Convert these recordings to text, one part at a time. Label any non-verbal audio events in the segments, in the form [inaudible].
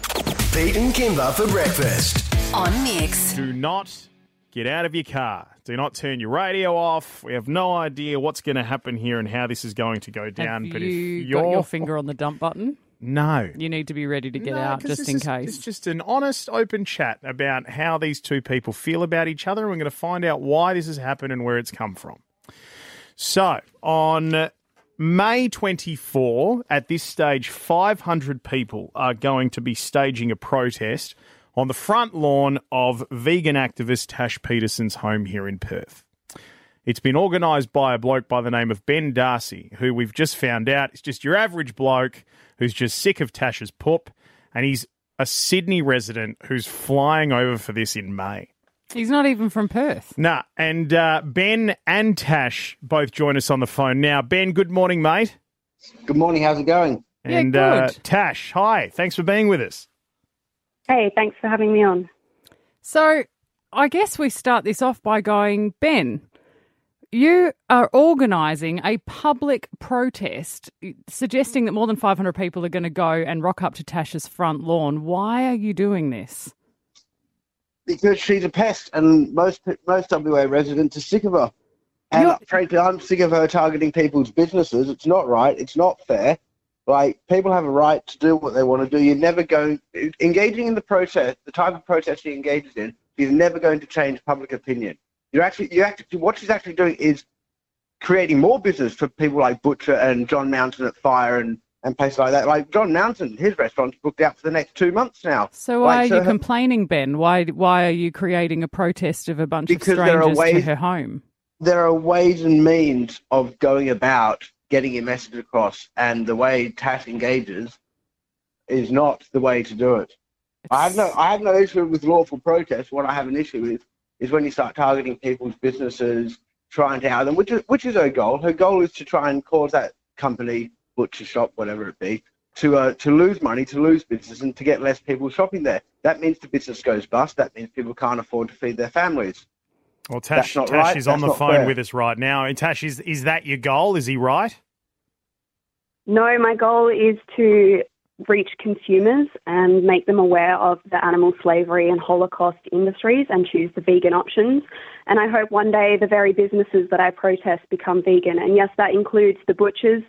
Pete and Kymba for breakfast. On Mix. Do not get out of your car. Do not turn your radio off. We have no idea what's going to happen here and how this is going to go down. Have but you if you're your finger on the dump button? no, You need to be ready to get No, out 'cause just in is- case. It's just an honest, open chat about how these two people feel about each other. and We're going to find out why this has happened and where it's come from. So, on May 24, at this stage, 500 people are going to be staging a protest on the front lawn of vegan activist Tash Peterson's home here in Perth. It's been organised by a bloke by the name of Ben D'Arcy, who we've just found out is just your average bloke who's just sick of Tash's poop, and he's a Sydney resident who's flying over for this in May. He's not even from Perth. Nah, and uh, Ben and Tash both join us on the phone now. Ben, good morning, mate. Good morning. How's it going? Yeah, And uh, good. Tash, hi. Thanks for being with us. Hey, thanks for having me on. So I guess we start this off by going, Ben, you are organising a public protest suggesting that more than 500 people are going to go and rock up to Tasha's front lawn. Why are you doing this? Because she's a pest, and most most WA residents are sick of her. And You're- frankly, I'm sick of her targeting people's businesses. It's not right. It's not fair. Like people have a right to do what they want to do. You're never going engaging in the protest. The type of protest she engages in is never going to change public opinion. You're actually you actually what she's actually doing is creating more business for people like Butcher and John Mountain at Fire and and places like that. Like John Mountain, his restaurant's booked out for the next two months now. So why Like, are so you her- complaining, Ben? Why why are you creating a protest of a bunch of strangers to her home? there are ways and means of going about getting your message across, and the way Tash engages is not the way to do it. I have no, I have no issue with lawful protest. What I have an issue with is when you start targeting people's businesses, trying to out them, which is which is her goal. Her goal is to try and cause that company, butcher shop, whatever it be, to uh, to lose money, to lose business, and to get less people shopping there. That means the business goes bust. That means people can't afford to feed their families. Well, Tash, Tash right. is on the phone fair. with us right now. And Tash, is, is that your goal? Is he right? No, my goal is to reach consumers and make them aware of the animal slavery and Holocaust industries and choose the vegan options. And I hope one day the very businesses that I protest become vegan. And yes, that includes the butchers.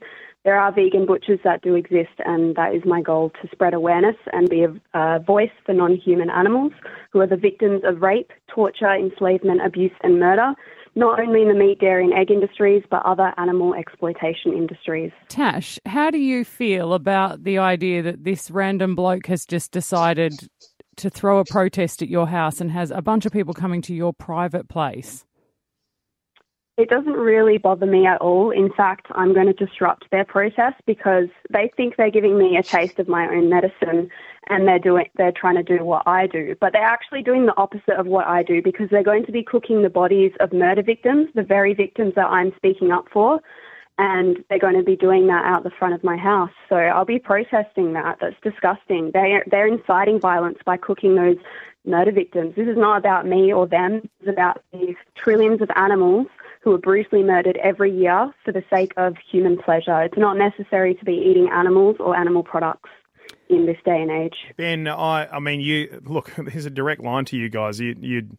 There are vegan butchers that do exist, and that is my goal to spread awareness and be a, a voice for non human animals who are the victims of rape, torture, enslavement, abuse, and murder, not only in the meat, dairy, and egg industries, but other animal exploitation industries. Tash, how do you feel about the idea that this random bloke has just decided to throw a protest at your house and has a bunch of people coming to your private place? It doesn't really bother me at all. In fact, I'm going to disrupt their process because they think they're giving me a taste of my own medicine and they're doing they're trying to do what I do. But they're actually doing the opposite of what I do because they're going to be cooking the bodies of murder victims, the very victims that I'm speaking up for, and they're going to be doing that out the front of my house. So I'll be protesting that. That's disgusting. They they're inciting violence by cooking those murder victims. This is not about me or them. It's about these trillions of animals who are brutally murdered every year for the sake of human pleasure. It's not necessary to be eating animals or animal products in this day and age. Ben, I, I mean, you look. [laughs] There's a direct line to you guys. You, you,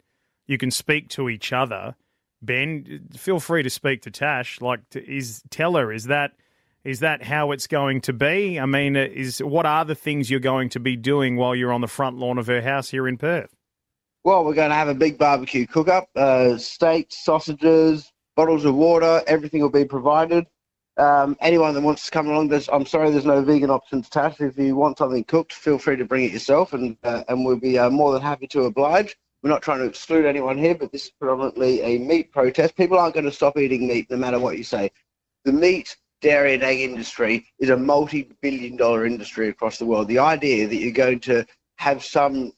you can speak to each other. Ben, feel free to speak to Tash. Like, to, is tell her is that is that how it's going to be? I mean, uh, is what are the things you're going to be doing while you're on the front lawn of her house here in Perth? Well, we're going to have a big barbecue cook up, uh, steaks, sausages, bottles of water, everything will be provided. Um, anyone that wants to come along, there's, I'm sorry, there's no vegan options attached. If you want something cooked, feel free to bring it yourself, and uh, and we'll be uh, more than happy to oblige. We're not trying to exclude anyone here, but this is predominantly a meat protest. People aren't going to stop eating meat no matter what you say. The meat, dairy, and egg industry is a multi-billion dollar industry across the world. The idea that you're going to have some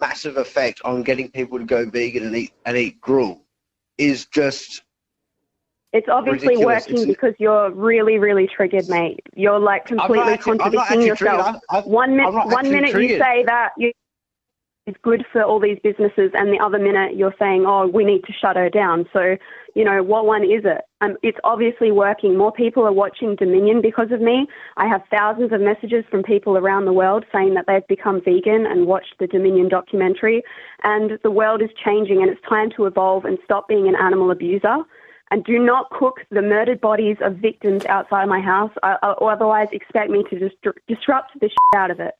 massive effect on getting people to go vegan and eat and eat gruel is just It's obviously Ridiculous. working It's- because you're really, really triggered, mate. You're like completely actually- contradicting yourself. I- I- one, mi- I'm not one minute triggered. you say that you is good for all these businesses, and the other minute you're saying, oh, we need to shut her down. So, you know, what one is it? Um, it's obviously working. More people are watching Dominion because of me. I have thousands of messages from people around the world saying that they've become vegan and watched the Dominion documentary. And the world is changing, and it's time to evolve and stop being an animal abuser. And do not cook the murdered bodies of victims outside my house, or otherwise expect me to just disrupt the shit out of it.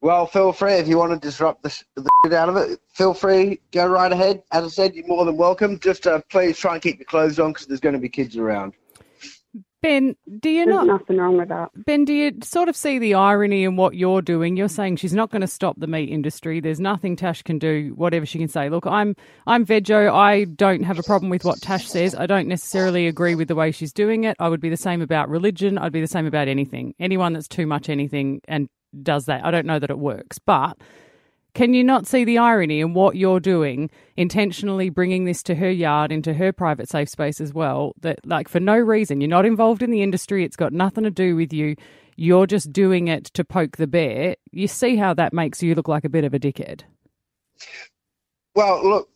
Well, feel free if you want to disrupt the, sh- the shit out of it. Feel free, go right ahead. As I said, you're more than welcome. Just uh, please try and keep your clothes on because there's going to be kids around. Ben, do you There's not? nothing wrong with that. Ben, do you sort of see the irony in what you're doing? You're saying she's not going to stop the meat industry. There's nothing Tash can do, whatever she can say. Look, I'm I'm vego. I don't have a problem with what Tash says. I don't necessarily agree with the way she's doing it. I would be the same about religion. I'd be the same about anything. Anyone that's too much anything and does that, I don't know that it works. But can you not see the irony in what you're doing, intentionally bringing this to her yard, into her private safe space as well? That, like, for no reason, you're not involved in the industry, it's got nothing to do with you, you're just doing it to poke the bear. You see how that makes you look like a bit of a dickhead. Well, look,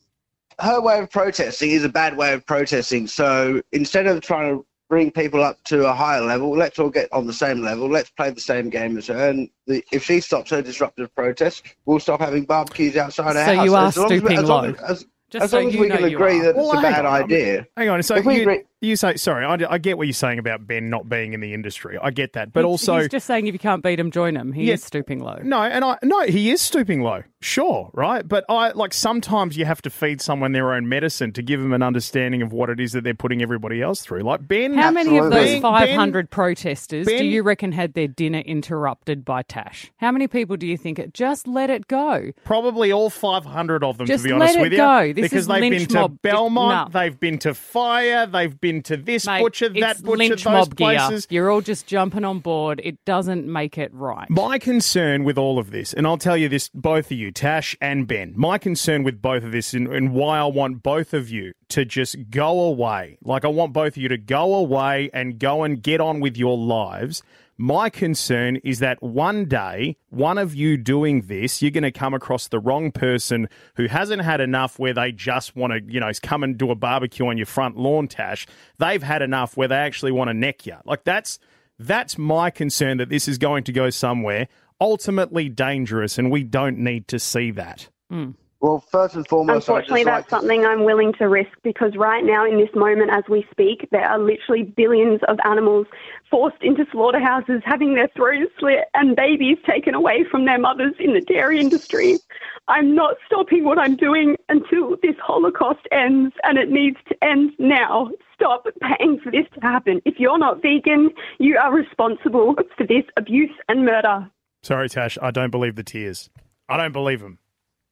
her way of protesting is a bad way of protesting. So instead of trying to bring people up to a higher level, let's all get on the same level. Let's play the same game as her. And the, if she stops her disruptive protests, we'll stop having barbecues outside our So house. you are As long as we- stooping as long low. as- As, Just as so long as you we know can agree are. that Well, it's a bad on. idea. Hang on. So If we you, agree- you say, sorry, I, I get what you're saying about Ben not being in the industry. I get that. But He's- also, he's just saying if you can't beat him, join him. He Yeah. is stooping low. No, and I no, he is stooping low. Sure, right? But I like sometimes you have to feed someone their own medicine to give them an understanding of what it is that they're putting everybody else through. Like Ben How many of Absolutely. those Ben- 500 protesters Ben- do you reckon had their dinner interrupted by Tash? How many people do you think it just let it go? Probably all 500 of them, Just to be honest let it with you. go. This because is they've lynch been to mob. Belmont, No. they've been to Fire, they've been to this Mate, butcher, that butcher, those mob places. gear. You're all just jumping on board. It doesn't make it right. My concern with all of this, and I'll tell you this, both of you, Tash and Ben, my concern with both of this and, and why I want both of you to just go away. Like, I want both of you to go away and go and get on with your lives. My concern is that one day, one of you doing this, you're going to come across the wrong person who hasn't had enough where they just want to, you know, come and do a barbecue on your front lawn, Tash. They've had enough where they actually want to neck you. Like, that's. That's my concern that this is going to go somewhere ultimately dangerous, and we don't need to see that. Hmm. Well, first and foremost, Unfortunately, just like that's to- something I'm willing to risk because right now, in this moment as we speak, there are literally billions of animals forced into slaughterhouses, having their throats slit, and babies taken away from their mothers in the dairy industry. I'm not stopping what I'm doing until this Holocaust ends, and it needs to end now. Stop paying for this to happen. If you're not vegan, you are responsible for this abuse and murder. Sorry, Tash, I don't believe the tears. I don't believe them.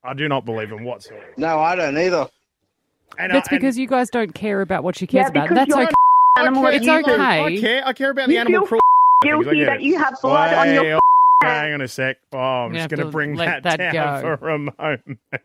I do not believe them whatsoever. No, I don't either. And That's I, and because you guys don't care about what she cares Yeah, about. That's okay. Animal care- It's abusers. okay. I care. I care about the animal feel cruelty. things, I Guilty get that it. you have blood on your Wait, Hang on a sec. Oh, I'm You just going to to bring that, that down go. for a moment. [laughs]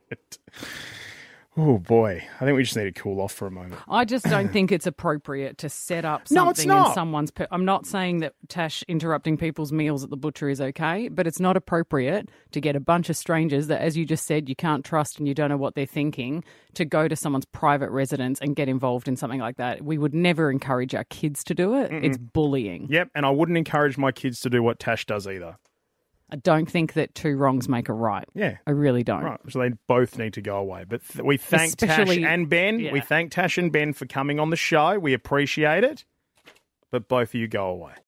Oh boy, I think we just need to cool off for a moment. I just don't [clears throat] think it's appropriate to set up No, something not. in someone's. Per- I'm not saying that Tash interrupting people's meals at the butcher is okay, but it's not appropriate to get a bunch of strangers that, as you just said, you can't trust and you don't know what they're thinking to go to someone's private residence and get involved in something like that. We would never encourage our kids to do it. It's bullying. Yep, and I wouldn't encourage my kids to do what Tash does either. I don't think that two wrongs make a right. Yeah. I really don't. Right, so they both need to go away. But th- we thank Especially- Tash and Ben. We thank Tash and Ben for coming on the show. We appreciate it. But both of you go away.